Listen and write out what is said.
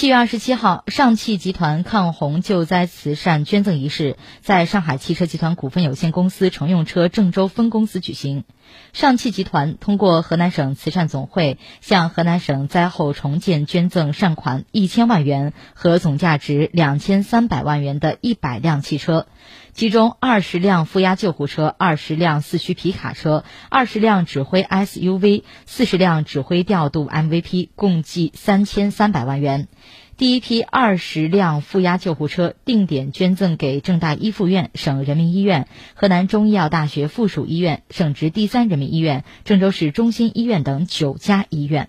七月二十七号，上汽集团抗洪救灾慈善捐赠仪式在上海汽车集团股份有限公司乘用车郑州分公司举行。上汽集团通过河南省慈善总会向河南省灾后重建捐赠善款一千万元和总价值两千三百万元的一百辆汽车，其中二十辆负压救护车、二十辆四驱皮卡车、二十辆指挥 SUV、四十辆指挥调度 MVP，共计三千三百万元。第一批二十辆负压救护车定点捐赠给郑大一附院、省人民医院、河南中医药大学附属医院、省直第三人民医院、郑州市中心医院等九家医院。